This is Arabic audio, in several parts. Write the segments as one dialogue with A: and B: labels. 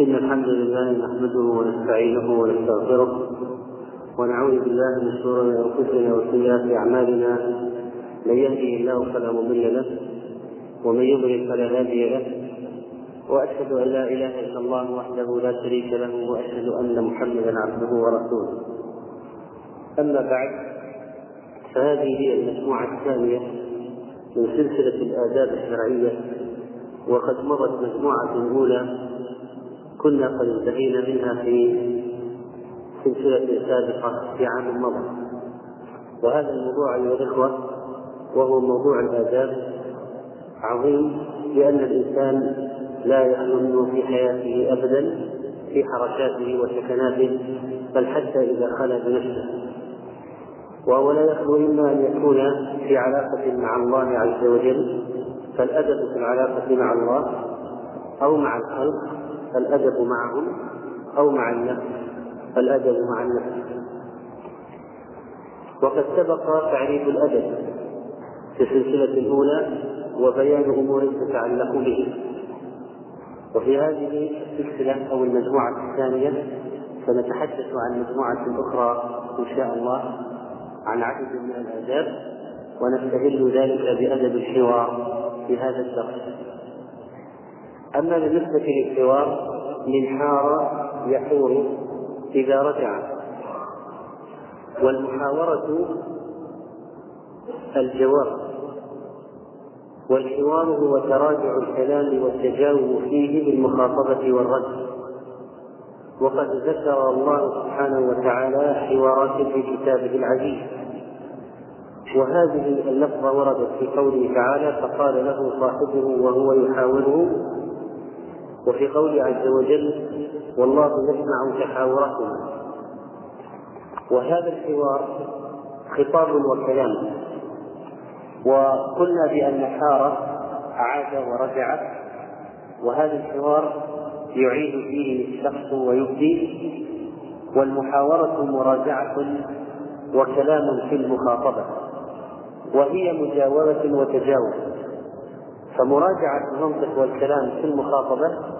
A: إن الحمد لله نحمده ونستعينه ونستغفره ونعوذ بالله من شرور أنفسنا وسيئات أعمالنا. من يهده الله فلا مضل له ومن يضلل فلا هادي له. وأشهد أن لا إله إلا الله وحده لا شريك له وأشهد أن محمدا عبده ورسوله. أما بعد فهذه هي المجموعة الثانية من سلسلة الآداب الشرعية وقد مضت مجموعة أولى كنا قد انتهينا منها في سلسلة سابقة في عام مضى وهذا الموضوع أيها الإخوة وهو موضوع الآداب عظيم لأن الإنسان لا يخلو في حياته أبدا في حركاته وسكناته بل حتى إذا خلا بنفسه. وهو لا يخلو إما أن يكون في علاقة مع الله عز وجل فالأدب في العلاقة مع الله أو مع الخلق الأدب معهم أو مع النفس الأدب مع النفس. وقد سبق تعريف الأدب في السلسلة الأولى وبيان أمور تتعلق به. وفي هذه السلسلة أو المجموعة الثانية سنتحدث عن مجموعة أخرى إن شاء الله عن عدد من الآداب ونستهل ذلك بأدب الحوار في هذا الدرس. أما بالنسبة للحوار من حار يحور إذا رجع. والمحاورة الجواب. والحوار هو تراجع الكلام والتجاوب فيه بالمخاطبة والرد. وقد ذكر الله سبحانه وتعالى حوارات في كتابه العزيز. وهذه اللفظة وردت في قوله تعالى فقال له صاحبه وهو يحاوره وفي قوله عز وجل والله يسمع تحاوركما وهذا الحوار خطاب وكلام. وقلنا بأن حار عاد ورجع وهذا الحوار يعيد فيه الشخص ويبدي والمحاورة مراجعة وكلام في المخاطبة وهي مجاورة وتجاوز. فمراجعة المنطق والكلام في المخاطبة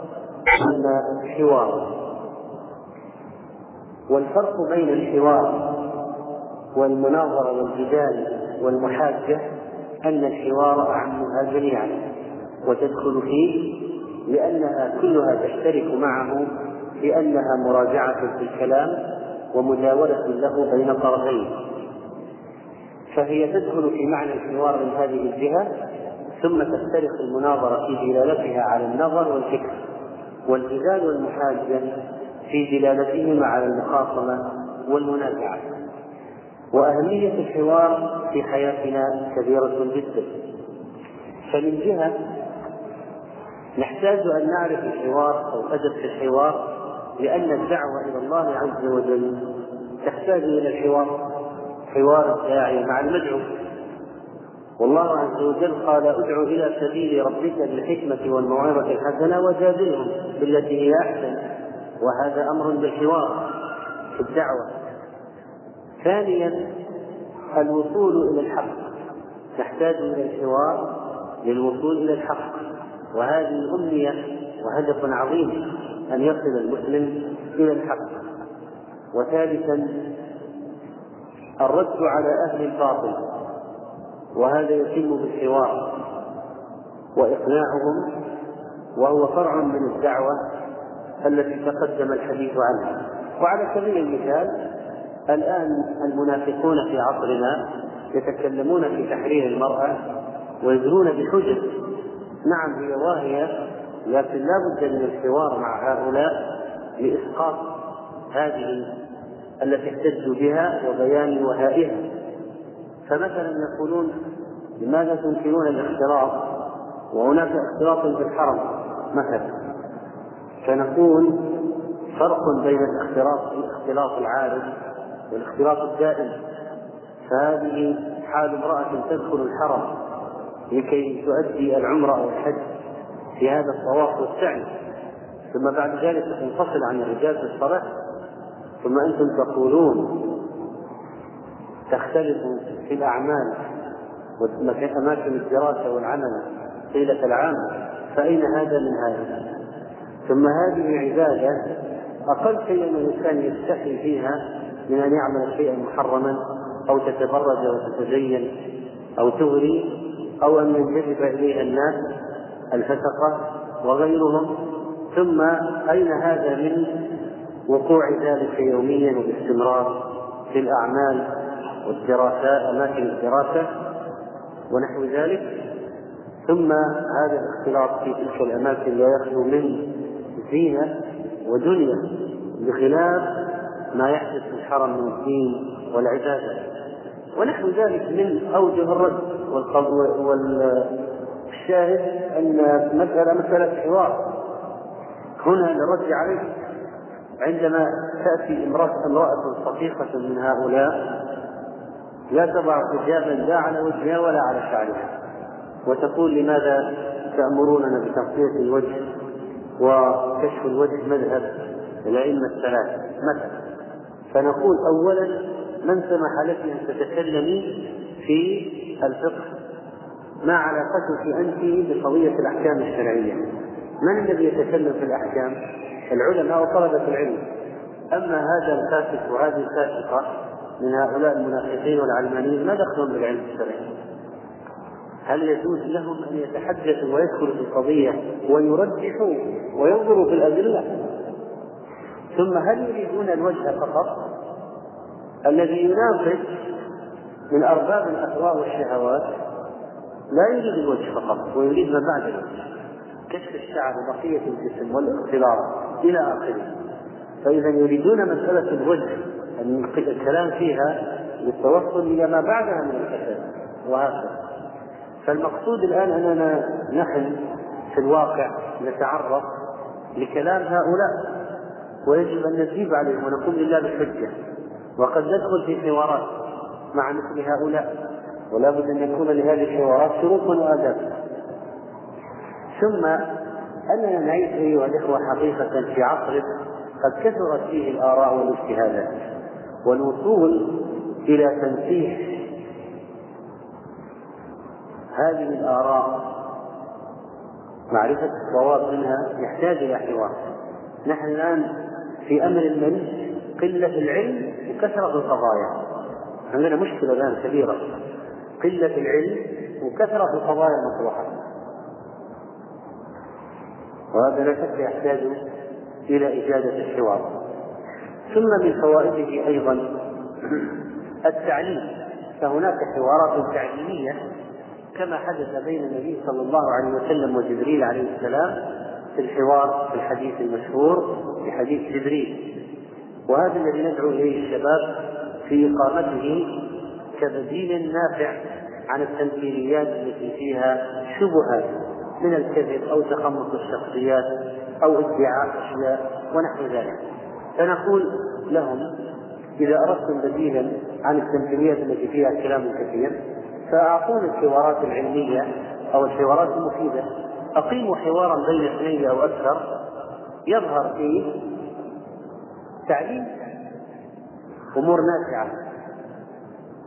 A: أن حوار والفرق بين الحوار والمناظرة والجدال والمحاجة أن الحوار أعمها جميعا وتدخل فيه لأنها كلها تشترك معه لأنها مراجعة في الكلام ومجاورة له بين طرفين. فهي تدخل في معنى الحوار من هذه الجهة ثم تفترق المناظرة في دلالتها على النظر والفكر. والجدال والمحاجة في دلالتهما على المخاصمة والمنازعة. وأهمية الحوار في حياتنا كبيرة جدا. فمن جهة نحتاج أن نعرف الحوار أو أدب في الحوار لأن الدعوة إلى الله عز وجل تحتاج إلى الحوار حوار الداعية مع المدعو. والله عز وجل قال ادع إلى سبيل ربك بالحكمة والموعظة الحسنة وجادلهم بالتي هي أحسن. وهذا أمر بالحوار في الدعوة. ثانيا الوصول إلى الحق. نحتاج إلى الحوار للوصول إلى الحق. وهذه أمنية وهدف عظيم أن يصل المسلم إلى الحق. وثالثا الرد على أهل الباطل. وهذا يتم بالحوار وإقناعهم وهو فرع من الدعوة التي تقدم الحديث عنها. وعلى سبيل المثال الآن المنافقون في عصرنا يتكلمون في تحرير المرأة ويجرون بحجج. نعم هي واهية لكن لا بد من الحوار مع هؤلاء لإسقاط هذه التي احتجوا بها وبيان وهائها. فمثلا يقولون لماذا تنكرون الاختلاط وهناك اختلاط في الحرم مثلا فنقول فرق بين الاختلاط الاختلاط العارض والاختلاط الدائم فهذه حال امرأة تدخل الحرم لكي تؤدي العمرة أو الحج في هذا الطواف والسعي. ثم بعد ذلك تنفصل عن الرجال في الصلاة. ثم أنتم تقولون تختلف في الأعمال وأماكن الدراسة والعمل طيلة العام فأين هذا من هذا؟ ثم هذه عبادة أقل شيء الإنسان يستحي فيها من أن يعمل شيئا محرما أو تتبرج وتتزين أو تغري أو أن ينجذب إليها الناس الفسقة وغيرهم ثم أين هذا من وقوع ذلك يوميا وباستمرار في الأعمال والدراسات أماكن الدراسة ونحو ذلك. ثم هذا الاختلاط في تلك الأماكن لا يخلو من زينة ودنيا بخلاف ما يحدث في الحرم من الدين والعبادة. ونحو ذلك من أوجه الرد والشاهد أن مسألة مسألة حوار. هنا للرد عليه عندما تأتي امرأة امرأة صديقة من هؤلاء لا تضع حجابا لا على وجهها ولا على شعرها. وتقول لماذا تأمروننا بتغطية الوجه وكشف الوجه مذهب الأئمة الثلاثة؟ مثلا فنقول أولا من سمح لك أن تتكلمي في الفقه؟ ما علاقتك أنت بقضية الأحكام الشرعية؟ من الذي يتكلم في الأحكام؟ العلماء وطلبة العلم. أما هذا الفاسق وهذه الفاسقة من هؤلاء المنافقين والعلمانيين ما دخلهم بالعلم الشرعي. هل يجوز لهم أن يتحدثوا ويدخلوا في القضية ويرجحوا وينظروا في الأدلة؟ ثم هل يريدون الوجه فقط الذي يناقش من أرباب الأهواء والشهوات؟ لا يريد الوجه فقط ويريد ما بعد الوجه. كشف الشعر وبقية الجسم والاختلاط إلى آخره. فإذا يريدون مسألة الوجه الكلام فيها للتوصل إلى ما بعدها من الفساد وهكذا. فالمقصود الآن أننا نحن في الواقع نتعرض لكلام هؤلاء ويجب أن نجيب عليهم ونقوم لله بالحجة. وقد ندخل في حوارات مع مثل هؤلاء ولا بد أن يكون لهذه الحوارات شروط وآداب. ثم أننا نعيش أيها الإخوة حقيقة في عصر قد كثرت فيه الآراء والاجتهادات. والوصول إلى تنسيق هذه الآراء معرفة الصواب منها يحتاج إلى حوار. نحن الآن في أمر من قلة العلم وكثرة القضايا. عندنا مشكلة الآن كبيرة. قلة العلم وكثرة القضايا المطروحة. وهذا لا شك يحتاج إلى إجادة الحوار. ثم من فوائده أيضا. التعليم. فهناك حوارات تعليمية كما حدث بين النبي صلى الله عليه وسلم وجبريل عليه السلام في الحوار في الحديث المشهور في حديث جبريل. وهذا الذي ندعو إليه الشباب في إقامته كبديل نافع عن التمثيليات التي فيها شبهات من الكذب أو تخمص الشخصيات أو ادعاء أشياء ونحو ذلك. فنقول لهم إذا أردتم بديلا عن التمثيليات التي فيها كلام كثير فأعطونا الحوارات العلمية أو الحوارات المفيدة. أقيموا حوارا بين اثنين أو أكثر. يظهر فيه تعليم أمور نافعة.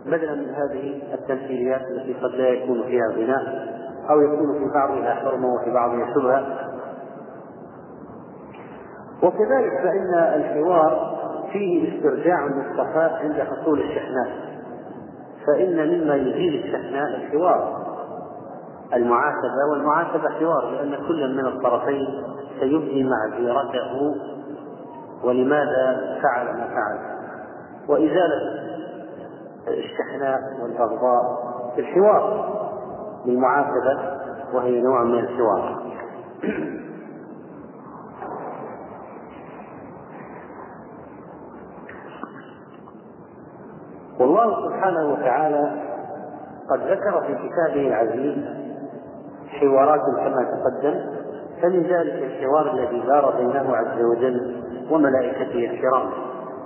A: بدلا من هذه التمثيليات التي قد لا يكون فيها غناء أو يكون في بعضها حرمة وفي بعضها شبهة وكذلك فإن الحوار فيه استرجاع للصفاء عند حصول الشحناء. فإن مما يزيل الشحناء الحوار المعاتبة والمعاتبة حوار لأن كل من الطرفين سيبدي معذرته. ولماذا فعل ما فعل؟ وإزالة الشحناء والبغضاء في الحوار بالمعاتبة وهي نوع من الحوار. والله سبحانه وتعالى قد ذكر في كتابه العزيز حوارات كما تقدم فمن ذلك الحوار الذي دار بينه عز وجل وملائكته الكرام.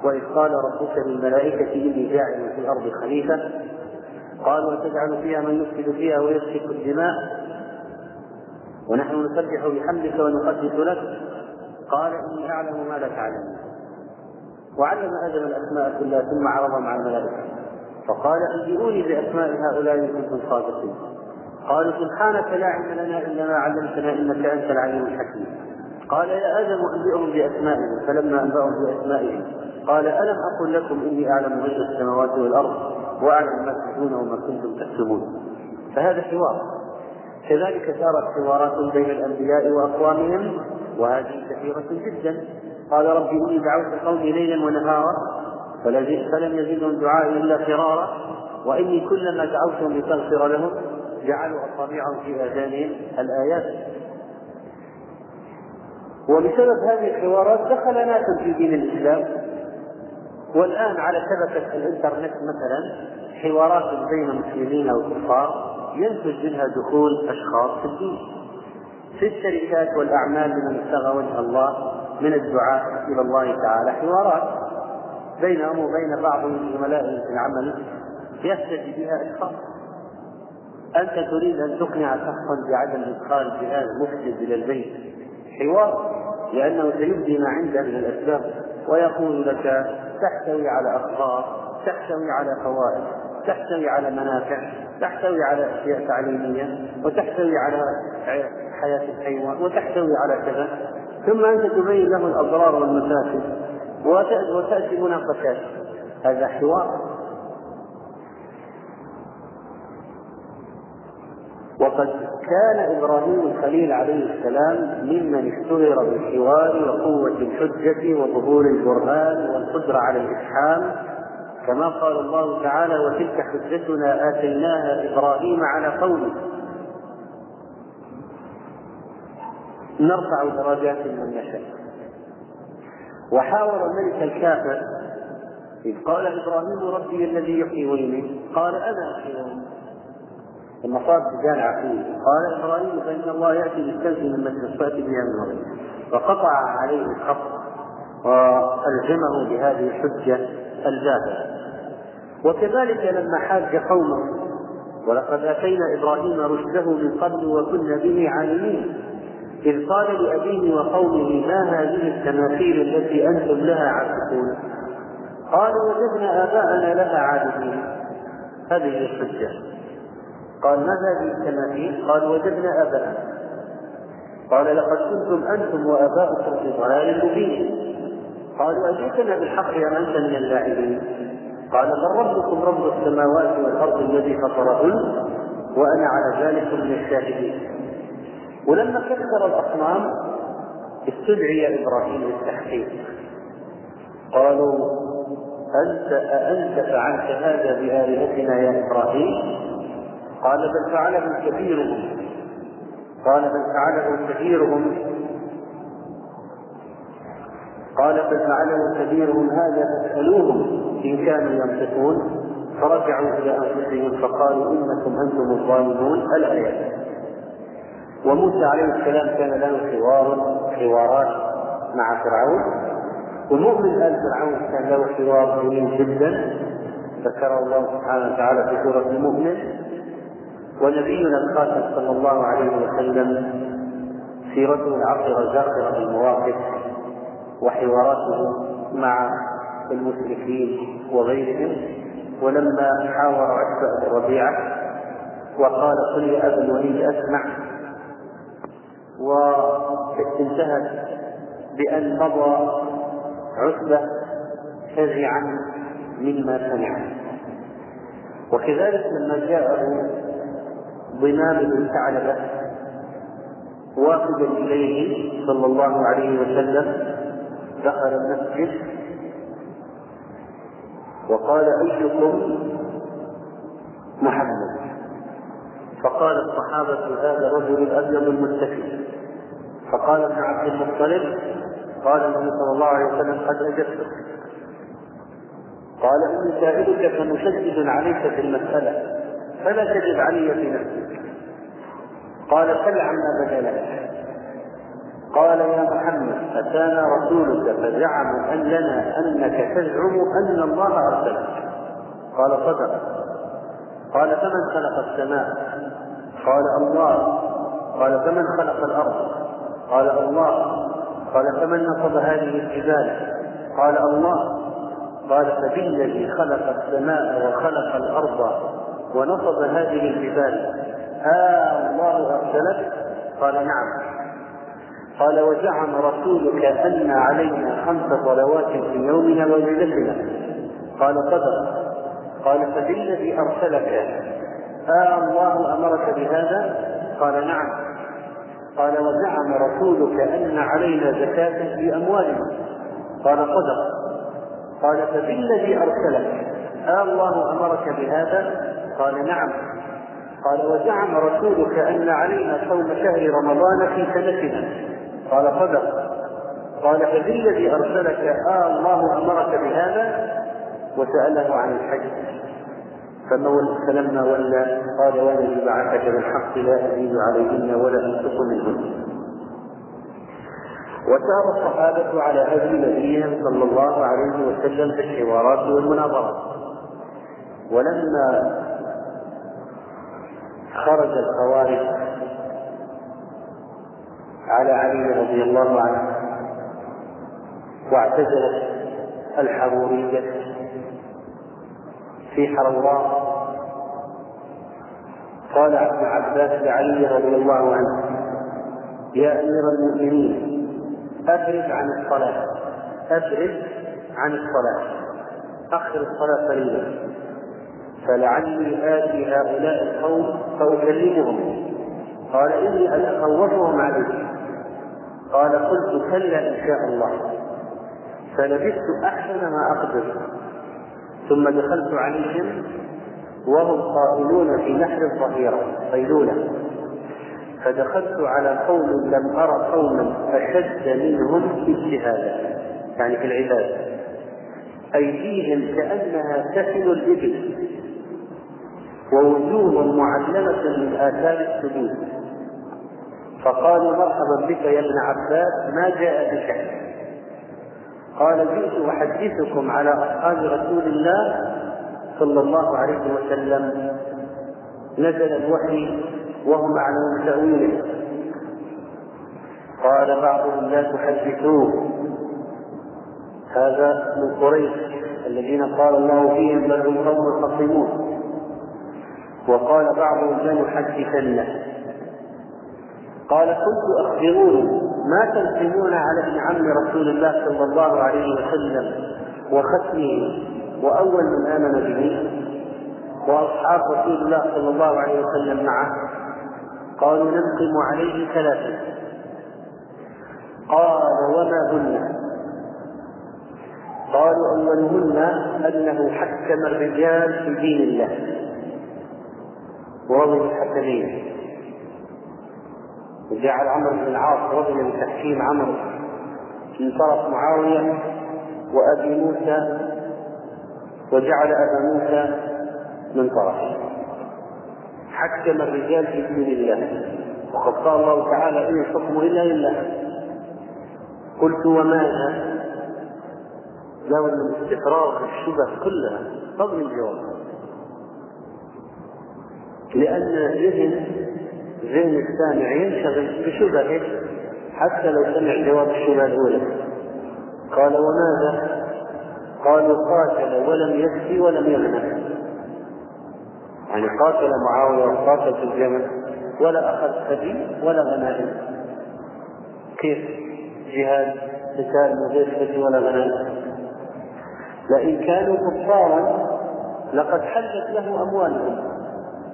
A: وإذ قال ربك للملائكة إني جاعل في الأرض خليفة قالوا وتجعل فيها من يفسد فيها ويسفك الدماء؟ ونحن نسبح بحمدك ونقدس لك؟ قال إني أعلم ما لا تعلمون. وعلم آدم الأسماء كلها ثم عرضهم على الملائكة. فقال أنبئوني بأسماء هؤلاء إن كنتم صادقين. قالوا سبحانك لا علم لنا إلا ما علمتنا إنك أنت العليم الحكيم. قال يا آدم أنبئهم بأسمائهم. فلما أنبأهم بأسمائهم قال ألم أقل لكم إني أعلم غيب السماوات والأرض وأعلم ما تبدون وما كنتم تكتمون؟ فهذا حوار. كذلك صارت حوارات بين الأنبياء وأقوامهم وهذه كثيرة جدا. قال رب إني دعوت قومي ليلا ونهارا فلم يزدهم دعائي إلا فرارا وإني كلما دعوتهم لتغفر لهم جعلوا أصابعهم في آذانهم الآيات. وبسبب هذه الحوارات دخل ناس في دين الإسلام والآن على شبكة الإنترنت مثلا حوارات بين مسلمين أو كفار ينتج منها دخول أشخاص في الدين. في الشركات والأعمال لمن ابتغى وجه الله من الدعاء إلى الله تعالى. حوارات بينهم وبين بعض زملائهم في العمل يهتدي بها أشخاص أنت تريد أن تقنع شخصا بعدم إدخال جهاز مفسد إلى البيت. حوار لأنه سيبدي ما عنده من الأسباب ويقول لك تحتوي على أخبار تحتوي على فوائد تحتوي على منافع تحتوي على أشياء تعليمية وتحتوي على حياة الحيوان وتحتوي على كذا. ثم أنت تبين له الأضرار والمفاسد وتأتي مناقشات هذا حوار. وقد كان إبراهيم الخليل عليه السلام ممن اشتهر بالحوار وقوة الحجة وظهور البرهان والقدرة على الإفحام كما قال الله تعالى وتلك حجتنا آتيناها إبراهيم على قومه. نرفع درجات من نشاء وحاور الملك الكافر إذ قال إبراهيم ربي الذي يحيي ويميت قال أنا أحيي ويميت المصاب كان عقيم قال إبراهيم فإن الله يأتي بالشمس من مشرق فاتي بها من فقطع عليه الخط وألزمه بهذه الحجة الجاهله وكذلك لما حاج قومه ولقد أتينا إبراهيم رشده من قبل وكنا به عالمين. إذ قال لأبيه وقومه ما هذه التماثيل التي أنتم لها عاكفون قالوا وجدنا آباءنا لها عابدين. هذه الحجة. قال ما هذه التماثيل؟ قال وجدنا آباءنا. قال لقد كنتم أنتم وآباؤكم في ضلال مبين. قالوا أجئتنا بالحق ام انت من اللاعبين. قال بل ربكم رب السماوات والأرض الذي فطرهن وأنا على ذلك من الشاهدين. ولما كسر الأصنام استدعي إبراهيم للتحقيق. قالوا انت أأنت فعلت هذا بآلهتنا يا إبراهيم؟ قال بل فعله كبيرهم. قال بل فعله كبيرهم. قال بل فعله كبيرهم هذا فاسألوهم إن كانوا ينطقون. فرجعوا إلى أنفسهم فقالوا إنكم أنتم الظالمون. الآيات وموسى عليه السلام كان له حوار حوارات مع فرعون. ومؤمن آل فرعون كان له حوار جميل جدا. ذكره الله سبحانه وتعالى في سورة المؤمن. ونبينا الخاتم صلى الله عليه وسلم سيرته العطرة زاخرة بالمواقف وحواراته مع المشركين وغيرهم. ولما حاور عتبة بن ربيعة وقال قل يا أبا الوليد أسمع. وانتهت بأن مضى عتبة فزعا مما سمع. وكذلك لما جاءه ضمام بن ثعلبة وافدا إليه صلى الله عليه وسلم دخل المسجد وقال أيكم محمد؟ فقال الصحابة هذا رجل أبيض المتكئ. فقال ابن عبد المطلب قال النبي صلى الله عليه وسلم قد أجبتك. قال إني سائلك فمشدد عليك في المسألة فلا تجد علي في نفسك. قال سل عما بدا لك قال يا محمد أتانا رسولك فزعموا أن لنا أنك تزعم أن الله أرسلك. قال صدق. قال فمن خلق السماء؟ قال الله. قال فمن خلق الأرض؟ قال الله. قال فمن نصب هذه الجبال؟ قال الله. قال فبالذي خلق السماء وخلق الأرض ونصب هذه الجبال ها الله أرسلك؟ قال نعم. قال وزعم رسولك أن علينا خمس صلوات في يومنا وليلتنا قال صدق. قال فبالذي أرسلك آه الله أمرك بهذا؟ قال نعم. قال وزعم رسولك أن علينا زكاة في أموالنا. قال صدق. قال فبالذي أرسلك؟ آه الله أمرك بهذا؟ قال نعم. قال وزعم رسولك أن علينا صوم شهر رمضان في سنتنا. قال صدق. قال فبالذي أرسلك؟ آه الله أمرك بهذا؟ وسأله عن الحج. فلما ولى قال والذي بعثك بالحق لا أزيد عليهن ولا أنفق منهن. وسار الصحابة على هدي نبيهم صلى الله عليه وسلم في الحوارات والمناظرات. ولما خرج الخوارج على علي رضي الله عنه واعتزلت الحرورية في حروراء قال ابن عباس لعلي رضي الله عنه يا أمير المؤمنين افرج عن الصلاة افرج عن الصلاة أخر الصلاة قليلا فلعلي آتي هؤلاء القوم فأكلمهم. قال إني اتخوفهم عليك. قال قلت كلا إن شاء الله فلبثت أحسن ما أقدر. ثم دخلت عليهم وهم قائلون في نحر الظهيرة قيلولة فدخلت على قوم لم أرى قوما أشد منهم اجتهادا يعني في العبادة. أيديهم كأنها تسل الإبل ووجوه معلمة من آثار السجود. فقالوا مرحبا بك يا ابن عباس ما جاء بك؟ قال جئت أحدثكم على أصحاب رسول الله صلى الله عليه وسلم. نزل الوحي وهم أعلم تأويله. قال بعضهم لا تحدثوه. هذا من قريش الذين قال الله فيهم بل هم قوم خصمون. وقال بعضهم لنحدثنه قال قلت أخبروني ما تنقمون على ابن عم رسول الله صلى الله عليه وسلم وختمه وأول من آمن به وأصحاب رسول الله صلى الله عليه وسلم معه. قالوا ننقم عليه ثلاثة. قال وما هن؟ قالوا أولهن أنه حكم الرجال في دين الله. وروي الحسنين وجعل عمرو بن العاص رضي بتحكيم عمرو. من طرف معاوية وأبي موسى وجعل أبا موسى من طرفه. حكم الرجال في دين الله. وقد قال الله تعالى إن الحكم إلا لله. قلت وماذا؟ لو أن الاستفراغ الشبه كلها قبل الجواب. لأن ذهن ذهن السامع ينشغل بشبهه حتى لو سمع جواب الشبهة الأولى. قال وماذا؟ قالوا قاتل ولم يكفي ولم يغنم يعني قاتل معاوية وقاتل في الجمل ولا أخذ سبيل ولا غنائم كيف؟ جهاد قتال من غير سبيل ولا غنائم لئن كانوا كفارا لقد حلت له أموالهم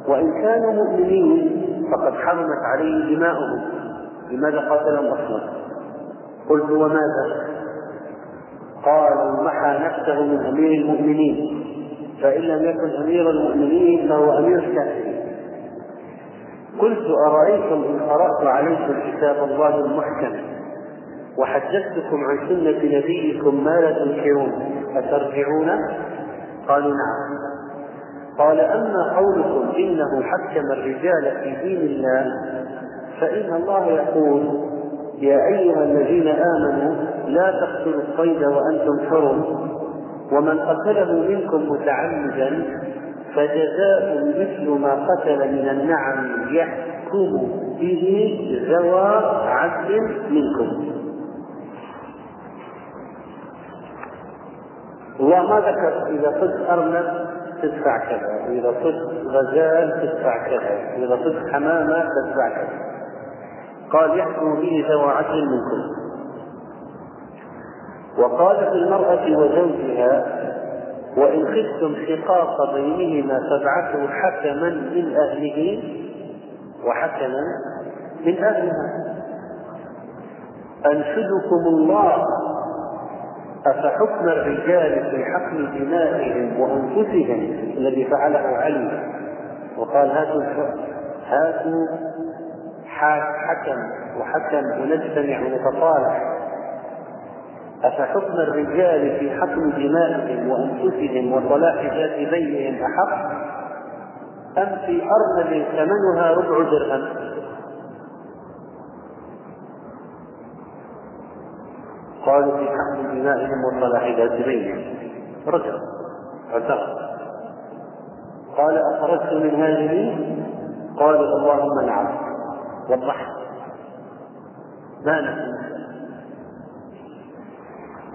A: وإن كانوا مؤمنين فقد حرمت عليه دماؤهم لماذا قاتلهم أصلا قلت وماذا؟ قالوا محى نفسه من أمير المؤمنين. فإن لم يكن أمير المؤمنين فهو أمير الكافرين. قلت أرأيتم إن قرأت عليكم كتاب الله المحكم؟ وحدثتكم عن سنة نبيكم ما لا تنكرون. أترجعون؟ قالوا نعم. قال أما قولكم إنه حكم الرجال في دين الله فإن الله يقول يا أيها الذين آمنوا لا تقتلوا الصيد وأنتم حرم ومن قتله منكم متعمدا فجزاء مثل ما قتل من النعم يحكم به ذوى عدل منكم. الله ما ذكر إذا قلت أرنب؟ تدفع كذا إذا صدت غزال تدفع كذا إذا صدت حمامة تدفع كذا. قال يحكم به ذوى عدل منكم وقالت المرأة وزوجها وإن خفتم شقاق بينهما فابعثوا حكما من أهله وحكما من أهلها. أنشدكم الله أفحكم الرجال في حكم دمائهم وأنفسهم الذي فعله علي وقال هاتوا هاتوا حكم. وحكم ونجتمع ونتصالح. أفحكم الرجال في حكم دمائهم وأنفسهم وصلاح ذات بينهم أحق؟ أم في أرض ثمنها ربع درهم؟ قالوا في حكم دمائهم وصلاح بينهم رجع. اعترف قال أخرجت من هذه؟ قالوا اللهم نعم وضح ما نحن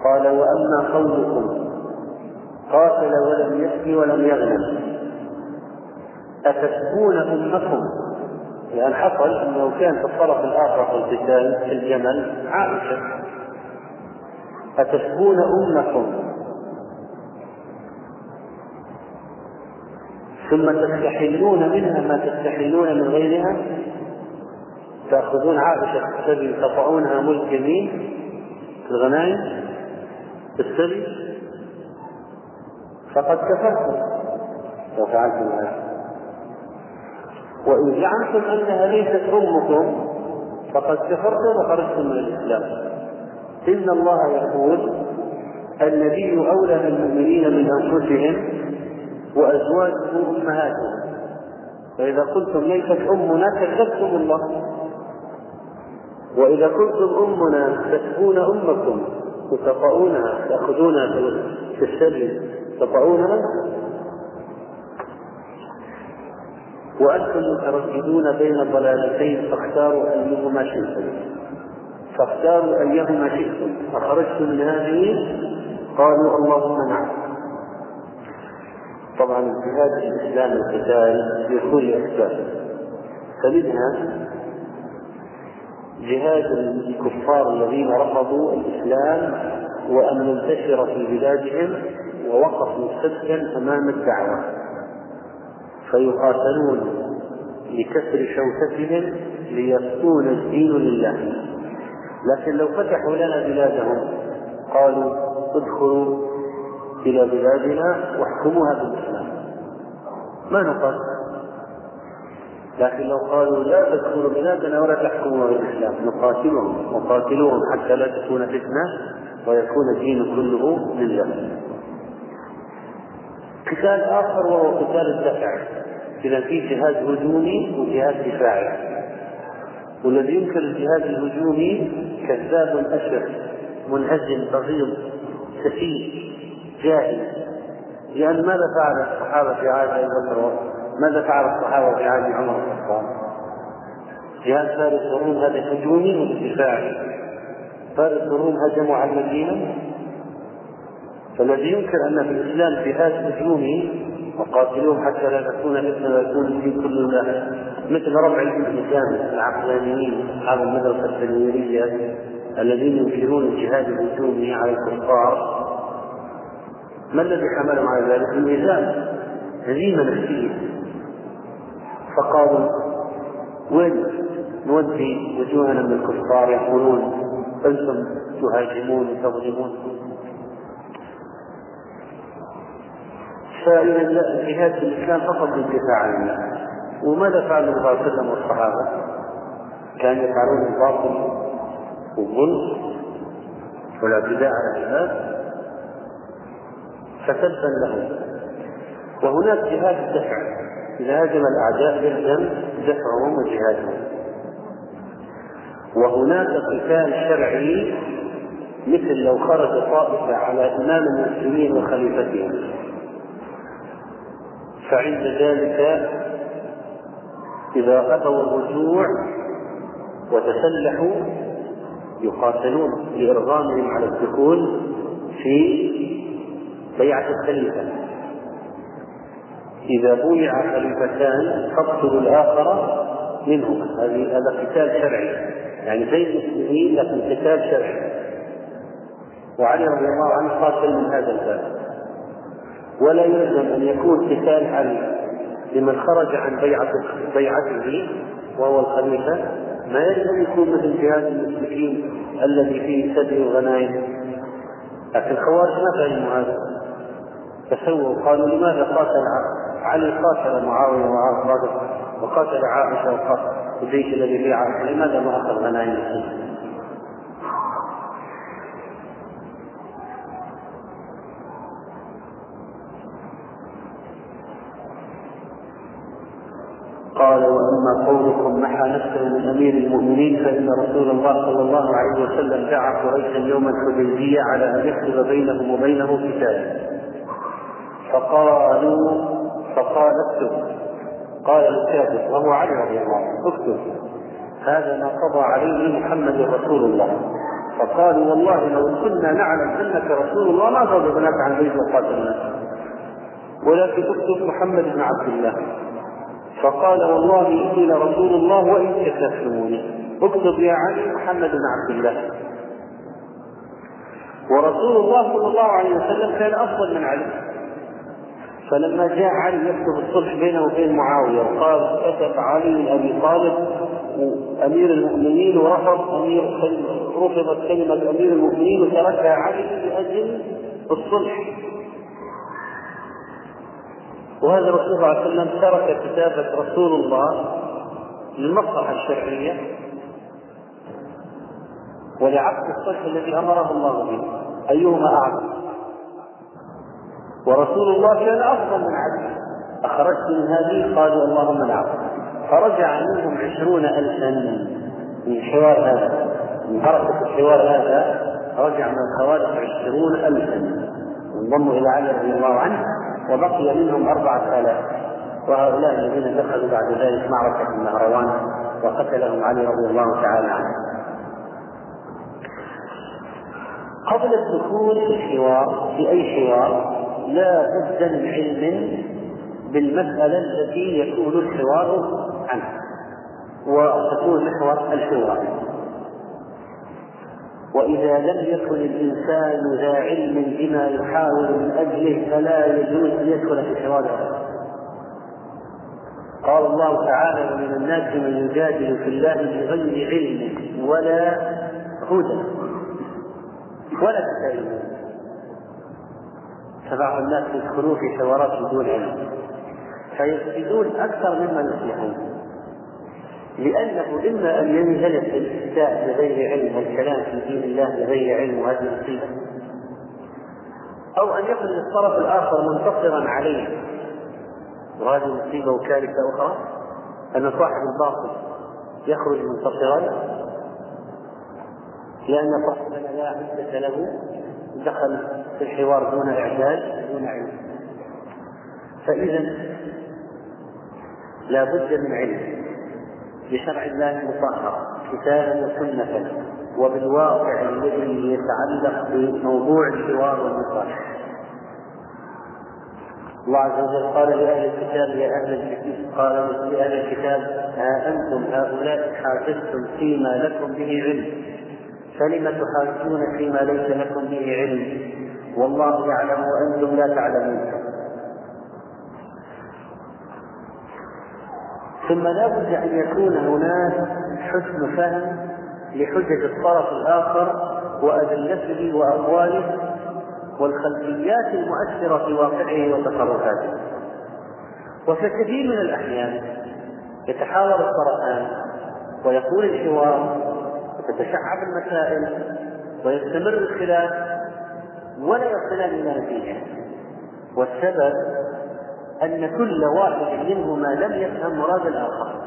A: قال وأما قولكم. قاتل ولم يسقي ولم يغنم. أتسبون أمكم؟ لأن حصل أنه كان في الطرف الآخر في القتال في الجمل عائشة. أتسبون أمكم؟ ثم تستحلون منها ما تستحلون من غيرها؟ تأخذون عائشة السبي تقطعونها ملك يمين الغنائم؟ بالسبي فقد كفرتم. لو فعلتم هذا. وإن زعمتم أنها ليست أمكم فقد كفرتم وخرجتم من الإسلام. إن الله يقول النبي أولى بالمؤمنين من أنفسهم وأزواجه أمهاتهم. فإذا قلتم ليست أمنا كذبتم الله. وإذا كنتم أمنا تسبون أمكم. وتطؤونها تأخذونها في السر. تطؤونها وأنتم مترددون بين الضلالتين فاختاروا أيهما شئتم. فاختاروا أيهما شئتم. أخرجتم من هذه؟ قالوا اللهم نعم. طبعا الجهاد في الإسلام القتال يكون لأسباب فمنها جهاد الكفار الذين رفضوا الإسلام وأن ينتشر في بلادهم ووقفوا سدا أمام الدعوة. فيقاتلون لكسر شوكتهم ليكون الدين لله. لكن لو فتحوا لنا بلادهم قالوا ادخلوا إلى بلادنا واحكموها بالإسلام. ما نقاتل لكن لو قالوا لا تدخلوا بلادنا ولا تحكموا بالإسلام نقاتلهم وقاتلوهم حتى لا تكون فتنة ويكون الدين كله لله. قتال آخر وهو قتال الدفع إذا في جهاد هجومي وجهاد دفاعي. والذي ينكر الجهاد الهجومي كذاب اشر منهزم بغيض سفيه جاهل. لأن ماذا فعل الصحابة في عهد أبي بكر؟ ماذا فعل الصحابة في عهد عمر بن الخطاب؟ جهاد فارس الروم هذا هجومي ودفاعي فارس الروم هجموا على المدينة؟ فالذي ينكر أن في الإسلام جهاد هجومي وقاتلوهم حتى لا تكون فتنة ويكون الدين كل الله مثل ربع الإسلام العقلانيين أصحاب المدرسة التنويرية الذين ينكرون الجهاد الهجومي على الكفار. ما الذي حملهم على ذلك؟ الميزان. هزيمة نفسية. فقالوا وين نودي وجوهنا من الكفار يقولون أنتم تهاجمون وتظلمون فإذا الجهاد في الإسلام فقط للدفاع عن الناس وماذا فعل النبي صلى الله عليه وسلم والصحابة؟ كانوا يفعلون الباطل والظلم والاعتداء على العباد فتبا لهم وهناك جهاد الدفع إذا هاجم الأعداء يلزم دفعهم وجهادهم. وهناك قتال شرعي مثل لو خرج طائفة على إمام المسلمين وخليفتهم. فعند ذلك إذا أبوا الرجوع وتسلحوا يقاتلون لإرغامهم على الدخول في بيعة الخليفة. إذا بويع خليفتان فاقتلوا الآخر منهما هذه هذا قتال شرعي. يعني بين المسلمين لكن قتال شرعي. وعلي رضي الله عنه قاتل من هذا الباب. ولا يلزم أن يكون قتال علي لمن خرج عن بيعة بيعته وهو الخليفة. ما يلزم يكون مثل جهاد المشركين الذي فيه سبي وغنائم. لكن الخوارج ما فهموا هذا. فسووا قالوا لماذا قاتل علي قاتل معاوية وعاصم وقاتل عائشة وقاتل الجيش الذي عائشة لماذا ما أخذ غنائم واما قولكم محى نفسه من أمير المؤمنين فإن رسول الله صلى الله عليه وسلم دعا قريشا يوم الحديبية على أن يكتب بينهم وبينه كتابا فقالوا فقال اكتب. قال الكاتب وهو علي رضي الله عنه اكتب. هذا ما قضى عليه محمد رسول الله. فقالوا والله لو كنا نعلم أنك رسول الله ما غضبناك عن بيت وقاتلناك. ولكن اكتب محمد بن عبد الله. فقال والله إني لرسول الله وإن كذبتموني اكتب يا علي محمد بن عبد الله. ورسول الله صلى الله عليه وسلم كان أفضل من علي. فلما جاء علي يكتب الصلح بينه وبين معاوية وقال كتب علي أبي طالب أمير المؤمنين ورفض أمير رفضت كلمة أمير المؤمنين وتركها علي لأجل الصلح. وهذا الرسول صلى الله عليه وسلم ترك كتابة رسول الله للمصلحة الشرعية ولعقد الصلح الذي أمره الله به. أيهما أعظم ورسول الله كان أفضل من علي أخرجت من هذه؟ قالوا اللهم نعم فرجع منهم عشرون ألفا من الحوار هذا. من حركة الحوار هذا رجع من الخوارج عشرون ألفا. انضموا إلى علي رضي الله عنه. وبقي منهم أربعة آلاف. وهؤلاء الذين دخلوا بعد ذلك معركة النهروان وقتلهم علي رضي الله تعالى عنه. قبل الدخول في الحوار في أي حوار لا بد من علم بالمسألة التي يكون الحوار عنها وتكون محور الحوار. وإذا لم يكن الإنسان ذا علم بما يحاول من أجله فلا يجوز أن يدخل في حوار قال الله تعالى ومن الناس من يجادل في الله بغير علم ولا هدى ولا كتاب فبعض الناس يدخلون في حوارات بدون علم فيفسدون أكثر مما يصلحون. لأنه إما أن ينزلق الإفتاء بغير علم والكلام في دين الله بغير علم وهذه مصيبة أو أن يكون الطرف الآخر منتصرا عليه. وهذه مصيبة وكارثة أخرى أن صاحب الباطل يخرج منتصرا لأن صاحبنا لا عدة له دخل في الحوار دون إعداد دون علم. فإذا لا بد من علم. بشرع الله المطهر كتابا وسنة وبالواقع الذي يتعلق بموضوع الحوار والنقاش الله عز وجل قال لأهل الكتاب يا أهل الكتاب قال لأهل الكتاب ها أنتم هؤلاء حاجزتم فيما لكم به علم؟ فلم تحاجون فيما ليس لكم به علم؟ والله يعلم وأنتم لا تعلمون. ثم لا بد أن يكون هناك حسن فهم لحجج الطرف الآخر وأدلته وأقواله والخلفيات المؤثرة في واقعه وتصرفاته. وفي كثير من الأحيان يتحاور الطرفان ويكون الحوار وتتشعب المسائل ويستمر الخلاف ولا يصلان إلى نتيجة. والسبب أن كل واحد منهما لم يفهم مراد الآخر.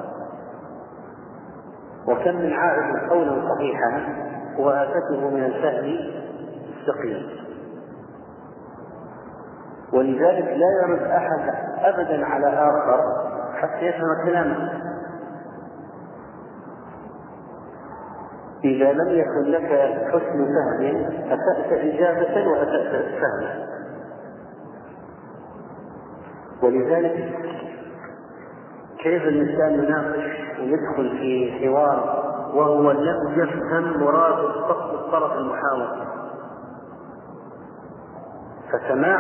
A: وكم من عائد قولا صحيحا وآفته من الفهم السقيم ولذلك لا يرد أحد أبدا على آخر حتى يفهم كلامه. إذا لم يكن لك حسن فهم أسأت إجابة وأسأت فهما ولذلك كيف الإنسان يناقش ويدخل في حوار وهو يفهم مراد الطرف المحاور؟ فسماع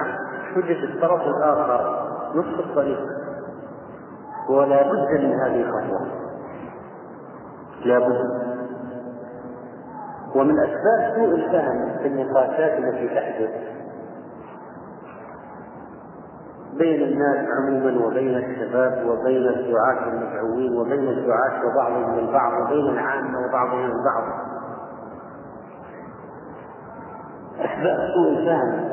A: حجة الطرف الآخر نصف الطريق. ولا بد من هذه الخطوة. لا بد. ومن أسباب سوء الفهم في النقاشات التي تحدث بين الناس عموما وبين الشباب وبين الدعاة المدعوين وبين الدعاة وبعضهم البعض وبين العامة وبعضهم البعض أسباب سوء الفهم.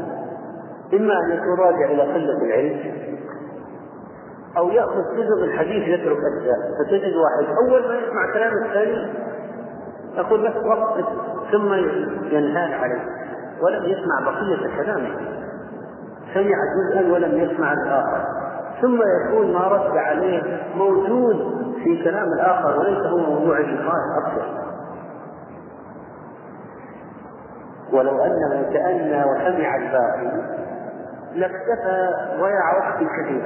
A: إما أن يكون راجع إلى قلة العلم أو يأخذ جزء من الحديث يترك أجزاء فتجد واحد أول ما يسمع كلام الثاني يقول بس وقت ثم ينهال عليه ولم يسمع بقية كلامه. سمع جزءا ولم يسمع الآخر. ثم يكون ما رد عليه موجود في كلام الآخر وليس هو موضوع النقاش أصلا. ولو أنه تأنى وسمع الباقي لاكتفى ضيع وقت كثير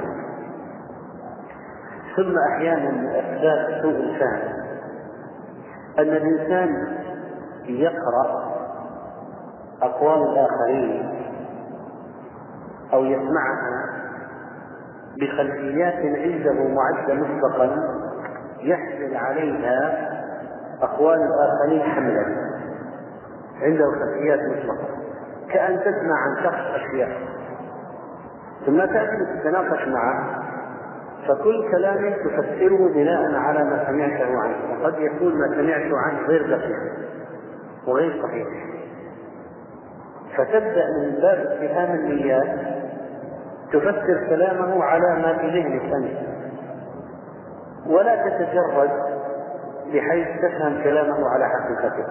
A: ثم أحيانا من أسباب سوء الفهم. أن الإنسان يقرأ أقوال الآخرين أو يسمعها بخلفيات عنده معدة مسبقا يحمل عليها أقوال الآخرين حملا. عنده خلفيات مسبقة كأن تسمع عن شخص أشياء. ثم تأتي تتناقش معه. فكل كلام تفسره بناء على ما سمعته عنه. وقد يكون ما سمعته عنه غير دقيق وغير صحيح. فتبدأ من باب اتهام النيات. تفسر كلامه على ما في ذهنك أنت ولا تتجرد بحيث تفهم كلامه على حقيقته.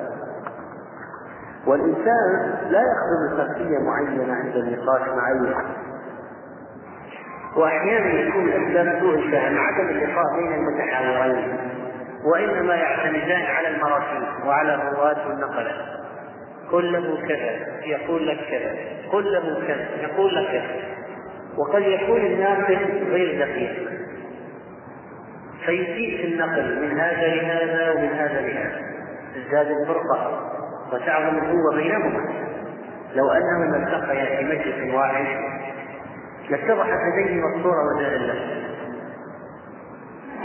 A: والإنسان لا يخدم خلفية معينة عند النقاش مع أي وأحيانا يكون أسباب سوء الفهم عدم اللقاء بين المتحاورين وإنما يعتمدان على المراسيل وعلى الرواة والنقلة. قل له كذا يقول لك كذا قل له كذا يقول لك كذا. وقد يكون الناقل غير دقيق. فيسيء في النقل من هذا لهذا ومن هذا لهذا. تزداد الفرقة وتعظم القوة بينهما. لو أنهما التقيا في مجلس واحد لاتضحت لديهما الصورة وجاء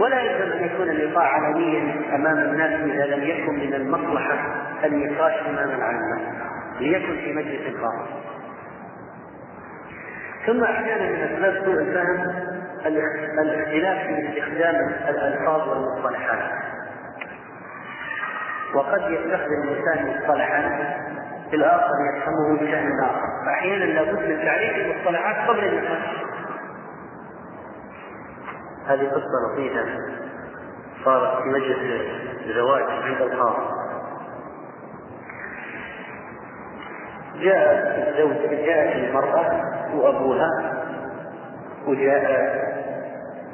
A: ولا يلزم أن يكون اللقاء علنيا أمام الناس إذا لم يكن من المصلحة النقاش أمام العامه ليكن في مجلس خاص ثم أحيانا من اسباب سوء الفهم الاختلاف في استخدام الألفاظ والمصطلحات. وقد يستخدم الإنسان مصطلحا الآخر يفهمه بشأن اخر فأحيانا لابد من تعريف المصطلحات قبل النقاش. هذه قصة لطيفة صارت في مجلس الزواج عند الخاص جاء الزوج جاءت المرأة وأبوها وجاء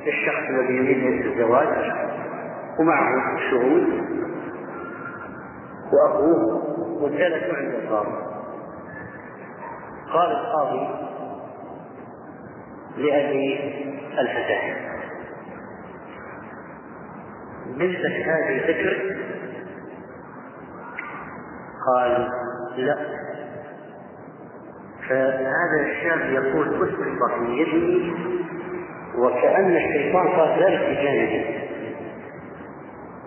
A: الشخص الذي يريد الزواج ومعه شهود وأبوه وجلسوا عند القاضي قال القاضي لأبي الفتاة بنتك هذه ذكر قال لا. فهذا الشاب يقول اسقط في يدي وكأن الشيطان قال ذلك في جانبي.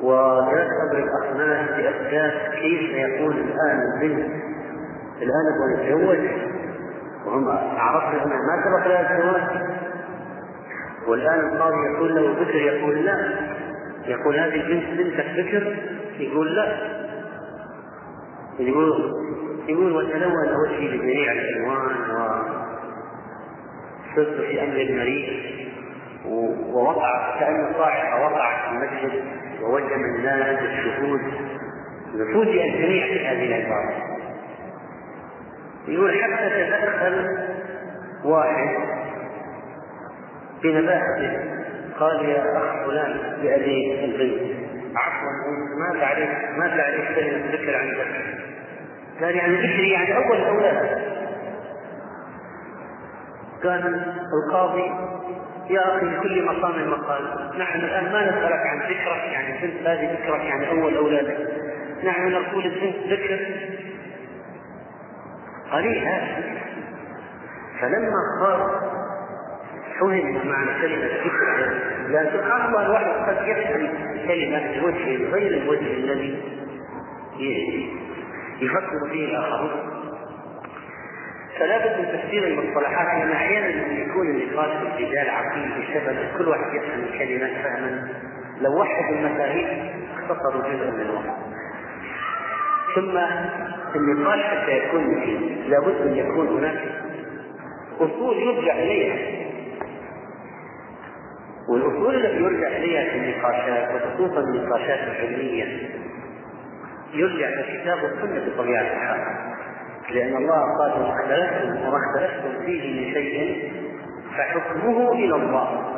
A: ولا تضرب أخناس بأسباب كيف يقول الآن البنت. الآن أبغى أتزوج وهم عرفنا أنها ما سبق لها الزواج. والآن القاضي يقول له ذكر يقول لا. يقول هذه البنت بنتك بكر؟ يقول لا. يقول يقول وتلون وجهي بجميع الألوان وصرت في أمر المريء ووقع كأن الصاحبه وقعت في المسجد ووجم الناس الشهود فوجئ الجميع في هذه العباره يقول حتى تدخل واحد بنباهته قال يا أخ فلان لابي البنت. عفوا ما تعرف ما تعرف كلمة ذكر عن ذكر قال يعني ذكري يعني أول الاولاد كان القاضي يا أخي لكل مقام مقال نحن الآن ما نسألك عن ذكرك يعني البنت هذه ذكرك يعني أول أولادك. نحن نقول البنت ذكر قليل هذا فلما صار فهم معنى كلمة ذكر لا سبحان الله الواحد قد يفهم كلمة الوجه غير الوجه الذي يفكر فيه الآخرون. فلا بد من تفسير المصطلحات لأن أحيانا يكون النقاش في الجدال عقيم بسبب كل واحد يفهم الكلمات فهما لو وحدوا المفاهيم اختصروا جزءا من الوقت. ثم النقاش حتى يكون مفيد لابد أن يكون هناك أصول يرجع إليها. والأصول التي يرجع إليها في النقاشات وخصوصا النقاشات العلمية يرجع إلى الكتاب والسنة بطبيعة الحال. لأن الله قال وما اختلفتم وما اختلفتم فيه من شيء فحكمه إلى الله.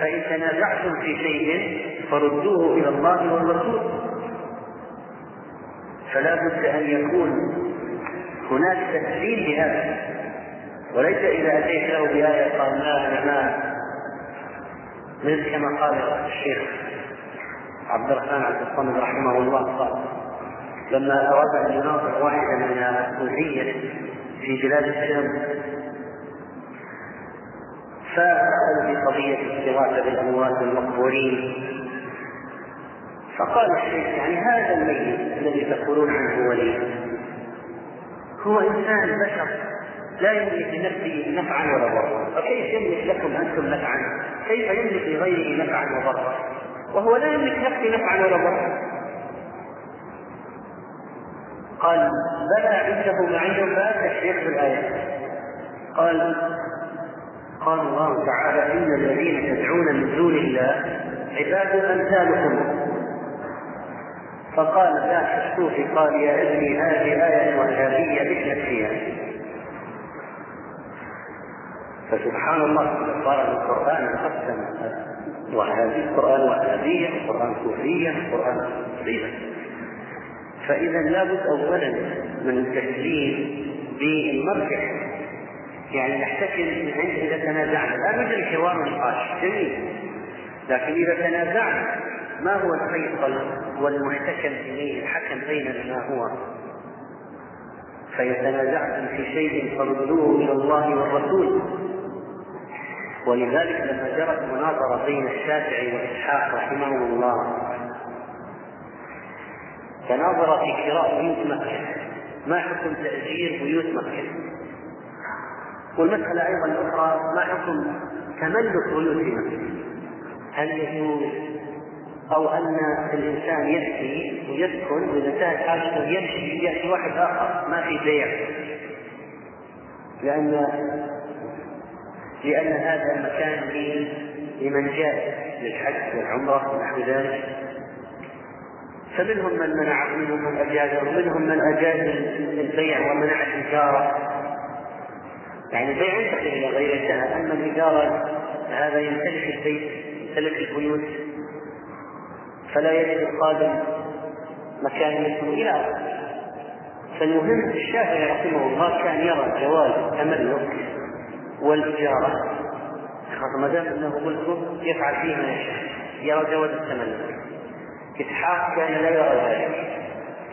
A: فإن تنازعتم في شيء فردوه إلى الله والرسول. فلا بد أن يكون هناك تسليم لهذا. وليس إذا أتيت له بآية قال ما ما مثل كما قال الشيخ عبد الرحمن عبد الصمد رحمه الله قال لما أراد أن يناظر واحدا من الصوفية في بلاد الشام فسأل في قضية الاستغاثة بالأموات المقبورين فقال الشيخ يعني هذا الميت الذي تقولون عنه ولي هو إنسان بشر لا يملك لنفسه نفعا ولا ضرا. فكيف يملك لكم أنتم نفعا؟ كيف يملك لغيره نفعا وضرا؟ وهو لا يملك نفسه نفعا ولا ضرا. قال بلى عنده ما عنده فاتى الشيخ بالآية. قال قال الله تعالى إن الذين تدعون من دون الله عباد أمثالكم. فقال ذاك الصوفي قال يا ابني هذه آية وهابية مثلك فيها. فسبحان الله قال القرآن قسم. وهذه القرآن وهابية القرآن صوفية القرآن صيغة فإذا لابد أولا من التسليم بالمرجع يعني نحتكم من عند إذا تنازعنا. لا يوجد حوار ونقاش جميل. لكن إذا تنازعنا ما هو الفيصل والمحتكم إليه الحكم بيننا ما هو؟ فإن تنازعتم في شيء فردوه إلى الله والرسول. ولذلك لما جرت مناظرة بين الشافعي وإسحاق رحمه الله. تناظر في كراء بيوت مكة. ما حكم تأجير بيوت مكة؟ والمسألة أيضا الأخرى ما حكم تملك بيوت مكة؟ هل يجوز أو أن الإنسان يأتي ويسكن وإذا انتهت حاجته يمشي يأتي واحد آخر ما في بيع. لأن لأن هذا المكان لمن جاء للحج والعمرة ونحو ذلك. فمنهم من منع منهم من أجاز ومنهم من أجاز البيع ومنع الإجارة يعني البيع ينتقل إلى غير انتهى أما الإجارة هذا يمتلك البيت يمتلك البيوت. فلا يجد القادم مكان يسكن إلى آخره فالمهم الشافعي رحمه الله كان يرى جواز التملك والإجارة ما دام أنه ملك يفعل فيه ما يشاء. يرى جواز التملك إسحاق كان لا يرى ذلك.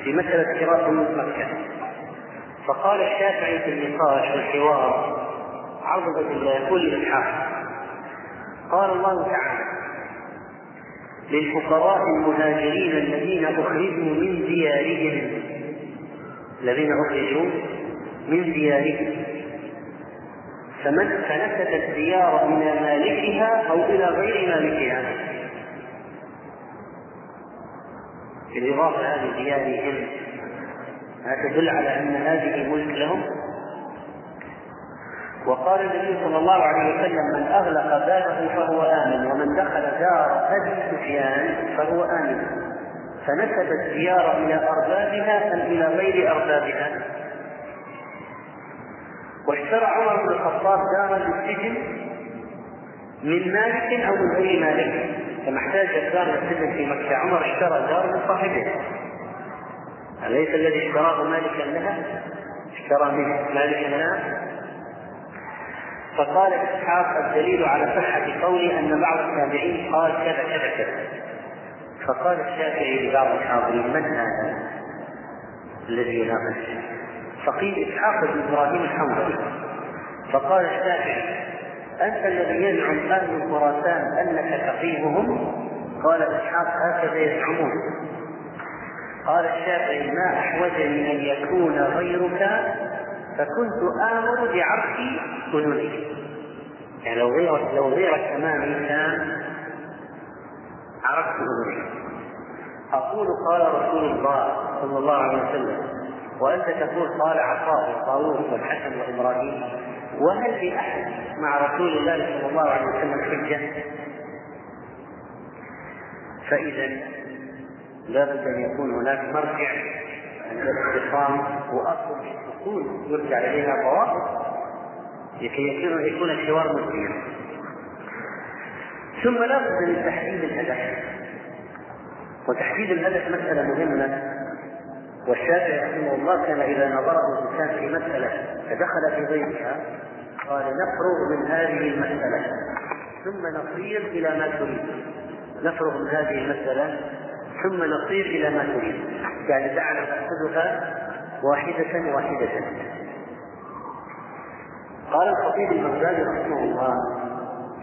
A: في مسألة شراء بيوت مكة. فقال الشافعي في النقاش والحوار عظمة الله يقول لإسحاق قال الله تعالى للفقراء المهاجرين الذين أخرجوا من ديارهم. الذين أخرجوا من ديارهم. فمن فنست الديار إلى مالكها أو إلى غير مالكها. بالإضافة هذه ديارهم هذا تدل على أن هذه ملك لهم. وقال النبي صلى الله عليه وسلم من أغلق بابه فهو آمن ومن دخل دار أبي سفيان فهو آمن. فنسب الديار إلى أربابها أم إلى غير أربابها؟ واشترى عمر بن الخطاب دارا للسجن من مالك أو من غير مالك لما احتاج الدار السجن في مكة. عمر اشترى دار من صاحبه. أليس الذي اشتراه مالكا لها؟ اشترى منه مالكا لها. فقال إسحاق الدليل على صحة قولي أن بعض التابعين قال كذا كذا كذا. فقال الشافعي لبعض الحاضرين من هذا الذي يناقش؟ فقيل إسحاق بن إبراهيم الحنظلي. فقال الشافعي أنت الذي يزعم أهل خراسان أنك تقيمهم قال إسحاق هكذا يزعمون. قال الشافعي ما أحوجني أن يكون غيرك فكنت آمر بعرف أذنك. يعني لو غيرك لو غيرك امامي كان عرفت أذنك. أقول قال رسول الله صلى الله عليه وسلم وأنت تقول قال عطاء وطاووس والحسن وإبراهيم وهل لاحد مع رسول الله صلى الله عليه وسلم حجة؟ فإذا لابد أن يكون هناك مرجع عند الاختصام وأصل اصول يرجع إليها ضوابط لكي يكون يكون الحوار مجديا ثم لا بد من تحديد الهدف. وتحديد الهدف مسألة مهمة. والشافعي رحمه الله كان إذا نظره الإنسان في مسألة فدخل في ضيقها قال نفرغ من هذه المسألة ثم نصير إلى ما تريد. نفرغ من هذه المسألة ثم نصير إلى ما تريد. يعني دعنا نأخذها واحدة واحدة. قال الخطيب البغدادي رحمه الله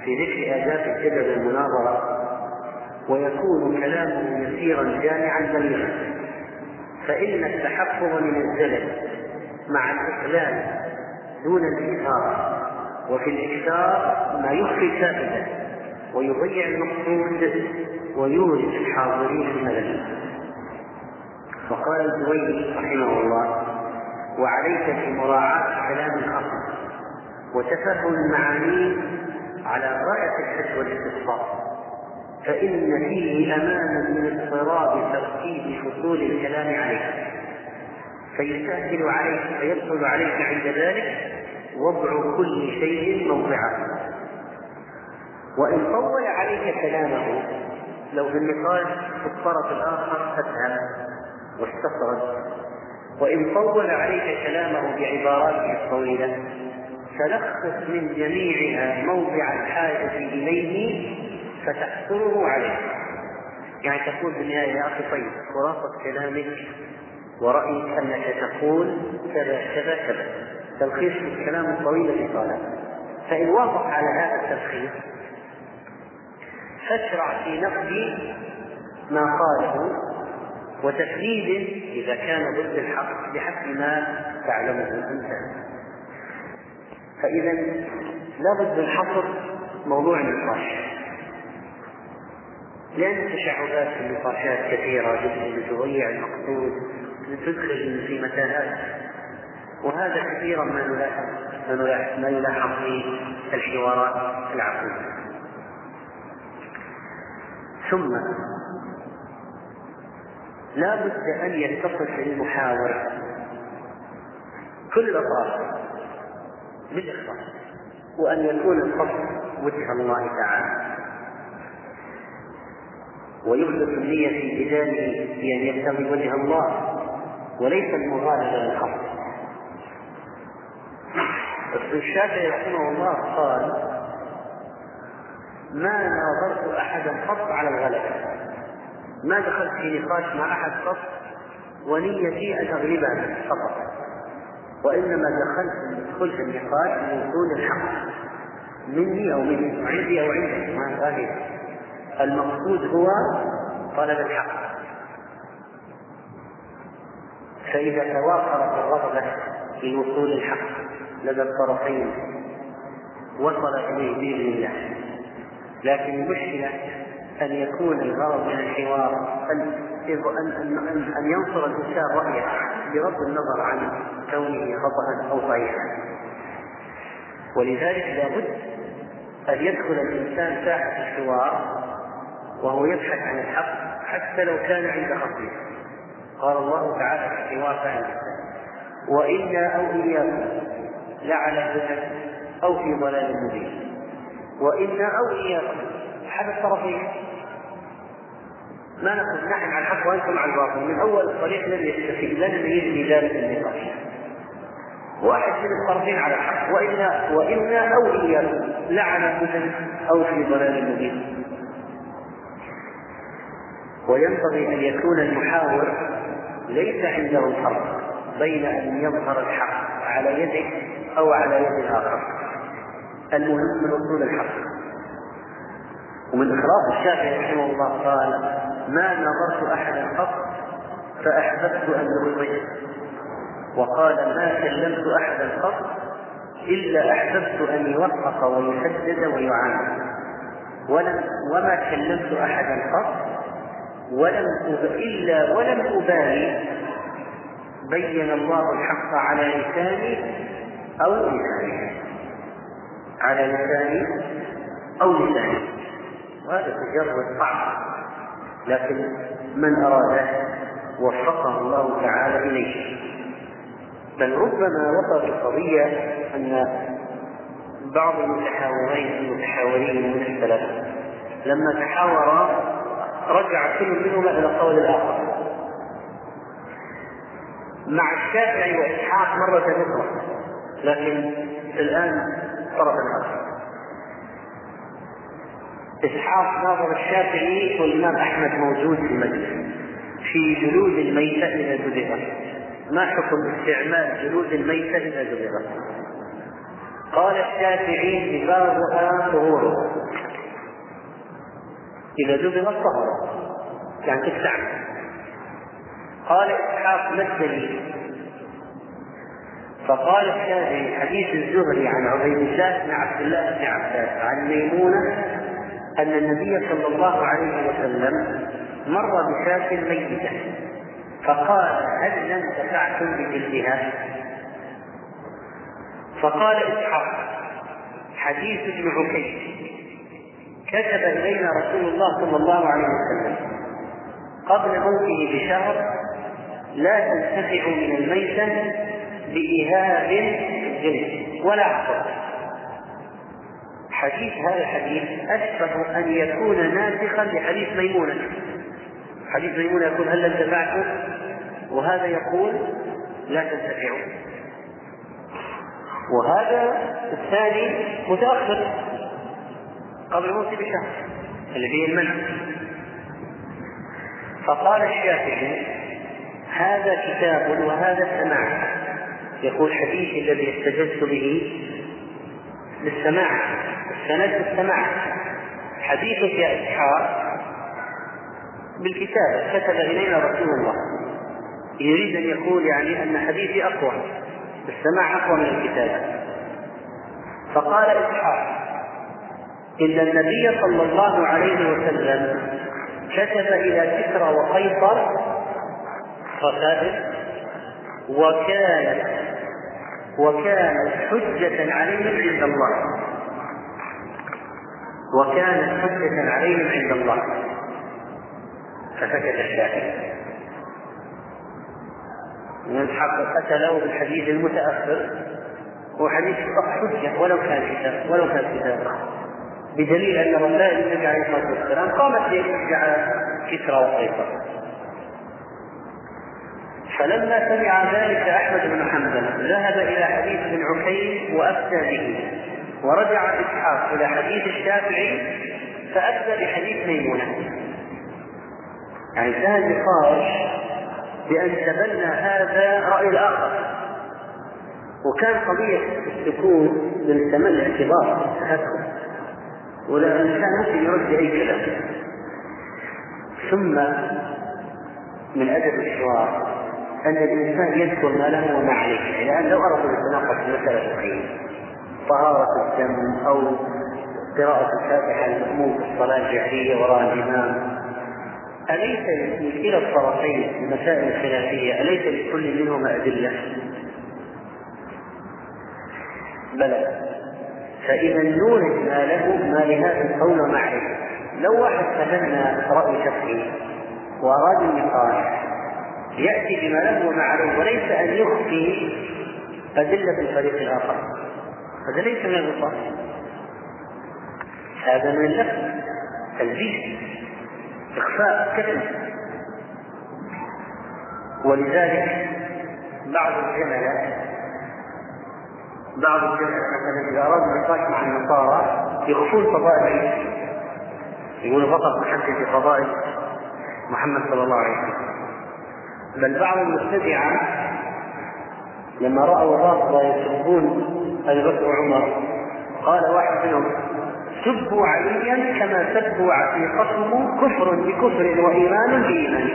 A: في ذكر آداب الجدل المناظرة ويكون كلامه يسيرا جامعا بليغا. فإن التحفظ من الزلل مع الإقلال دون الإثارة وفي الإكثار ما يخفي الفائدة ويضيع المقصود ويورث الحاضرين الملل. وقال الزويني رحمه الله وعليك في مراعاة كلام الأصل وتفهم المعاني فإن فيه أمانا من اضطراب ترتيب فصول الكلام عليه. فيسهل عليك فيدخل عليك عند ذلك وضع كل شيء موضعه. وإن طول عليك كلامه لو في النقاش في الطرف الآخر فافهم واستطرد. وإن طول عليك كلامه بعباراته الطويلة فلخص من جميعها موضع الحاجة إليه فتحصره عليه يعني تقول في النهاية يا أخي طيب خلاصة كلامك ورأيك أنك تقول كذا كذا كذا. تلخيص الكلام الطويل الذي قاله فإن وافق على هذا التلخيص فاشرع في نقد ما قاله وتفنيد إذا كان ضد الحق بحسب ما تعلمه أنت. فإذا لابد من حصر موضوع النقاش لأن التشعبات في النقاشات كثيرة جدا تضيع المقصود تدخل في متاهات. وهذا كثيرا ما نلاحظ ما يلاحظ في الحوارات العقلية. ثم لا بد أن يتصف المحاور كل الأطراف بالإخلاص وأن يكون القصد وجه الله تعالى. ويخلص النية في بدانه بأن يبتغي وجه الله وليس المغالبة للقصد الشافعي رحمه الله قال ما ناظرت احدا قط على الغلبه ما دخلت في نقاش مع أحد قط ونيتي ان اغلبه فقط. وإنما دخلت دخلت النقاش لوصول الحق مني أو مني عندي أو عندك ما هذه المقصود هو طلب الحق فإذا توافرت الرغبة في وصول الحق لدى الطرفين وصل إليه بإذن الله. لكن المشكلة أن يكون الغرض من الحوار أن أن أن, أن ينصر الإنسان رأيه بغض النظر عن كونه خطأ أو صحيحا ولذلك لابد أن يدخل الإنسان ساحة الحوار وهو يبحث عن الحق حتى لو كان عند خصمه قال الله تعالى في حوار فهم وإنا أو إياكم لعلى هدى أو في ضلال مبين. وإنا أو إياكم أحد الطرفين ما نقول نحن على الحق وأنتم على الباطل. من أول الطريق لن يستفيد لن يجري ذلك النقاش. واحد من الطرفين على الحق وإنا وإنا أو إياكم لعن هدى أو في ضلال مبين. وينبغي أن يكون المحاور ليس عنده فرق بين أن يظهر الحق على يده أو على يد الآخر. المهم من وصول الحق. ومن إخلاص الشافعي رحمه الله قال ما نظرت أحدا قط فأحببت أن يخطئ وقال ما كلمت أحدا قط إلا أحببت أن يوفق ويسدد ويعان. ولم وما كلمت أحدا قط ولم إلا ولم أبالي بين الله الحق على لساني أو لساني. على لساني أو لساني. وهذا تجرد صعب لكن من أراده وفقه الله تعالى إليه. بل ربما وصلت القضية أن بعض المتحاورين المتحاورين من السلف لما تحاورا رجع كل منهما إلى القول الآخر. مع الشافعي وإسحاق مرة أخرى لكن الآن طرف آخر إسحاق ناظر الشافعي والإمام أحمد موجود في المجلس في جلود الميتة إذا دبغت ما حكم استعمال جلود الميتة إذا دبغت قال الشافعي دباغها طهور إذا دبغت طهرت يعني تستعمل قال إسحاق ما الدليل؟ فقال الشافعي حديث الزهري عن عبيد الله بن عبد الله بن عباس عن ميمونة أن النبي صلى الله عليه وسلم مر بشاة ميتة فقال هل انتفعتم بجلدها؟ فقال إسحاق حديث ابن عكيش كتب إلينا رسول الله صلى الله عليه وسلم قبل موته بشهر لا تنتفع من الميتة بإهاب الجلد ولا عقل حديث هذا الحديث أشبه أن يكون ناسخا لحديث ميمونة. حديث ميمونة يقول هل انتفعتم وهذا يقول لا تنتفعوا وهذا الثاني متأخر. قبل موت بشهر اللي فيه المنع. فقال الشافعي هذا كتاب وهذا سماع. يقول حديثي الذي استجدت به بالسماع السند بالسماع حديثك يا إسحاق بالكتابة كتب إلينا رسول الله. يريد أن يقول يعني أن حديثي أقوى السماع أقوى من الكتابة فقال إسحاق إن النبي صلى الله عليه وسلم كتب إلى كسرى وقيصر رسائل وكانت وكانت حجة عليهم عند الله. وكانت حجة عليهم عند الله. فسكت الشاهد. يتحقق قتله بالحديث المتأخر هو حديث حجة ولو كان كتاب ولو كان كتاب. بدليل أنه لا النبي عليه الصلاة والسلام قامت ليشجع كسرى وقيصر. فلما سمع ذلك أحمد بن حنبل ذهب إلى حديث ابن عكيم وأفتى به ورجع إسحاق إلى حديث الشافعي فأفتى بحديث ميمونة. يعني انتهى النقاش بأن تبنى هذا رأي الآخر. وكان قضية السكوت من الاعتبار. تدخل ولا الإنسان ممكن يرد أي كلام. ثم من أدب الحوار أن الإنسان يذكر ما له وما عليه. يعني الآن لو أردت أن في مسألة فقهية طهارة الدم أو قراءة الفاتحة المأموم في الصلاة الجهرية وراء الإمام أليس لكلا الطرفين المسائل الخلافية؟ أليس لكل منهما أدلة؟ بلى. فإذا نورد ما له ما لهذا وما عليه لو واحد تبنى رأي شخصي وأراد النقاش يأتي بما له عليه وليس أن يخفي أدلة الفريق الآخر. هذا ليس من الغطاء هذا من اللفظ. تلبيس. إخفاء. كتم ولذلك بعض الجملة بعض مثلا إذا ارادوا النقاش مع النصارى يخفون فضائل عيسى يقولوا فقط نحدث بفضائل محمد صلى الله عليه وسلم. بل بعض المبتدعه لما رأوا الرافضة يسبون أبي بكر وعمر قال واحد منهم سبوا عليا كما سبوا عتيقتهم كفر بكفر وإيمان بإيمان.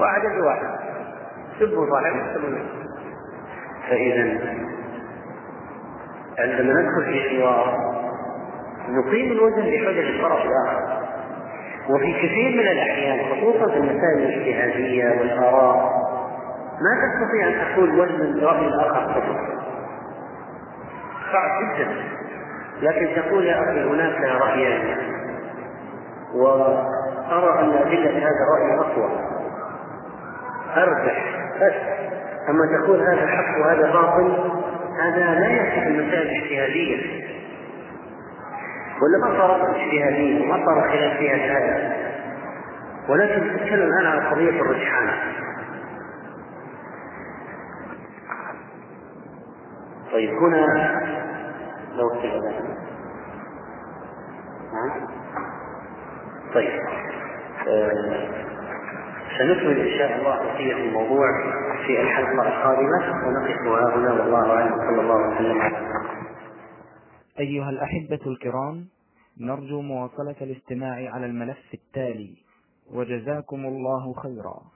A: واحد واحد سبوا صاحب فاذا عندما ندخل في حوار نقيم الوزن بحجج الطرف الآخر. وفي كثير من الأحيان خصوصا في المسائل الاجتهادية والآراء ما تستطيع أن تقول وزن راي الآخر كفر صعب جدا. لكن تقول يا أخي هناك رأيان. وأرى أن أدلة هذا الرأي أقوى. أرجح. بس أما تقول هذا حق وهذا باطل هذا لا يصح المسائل الاجتهادية. ولا ما صار اجتهاديه وما صار خلاف فيها هذا. ولكن نتكلم الآن عن قضية الرجحان. طيب هنا لو نعم. طيب. آه سنكمل إن شاء الله بقيه الموضوع في الحلقة القادمة ونقف هنا والله أعلم. صلى الله وسلم. على
B: أيها الأحبة الكرام نرجو مواصلة الاستماع على الملف التالي. وجزاكم الله خيرا.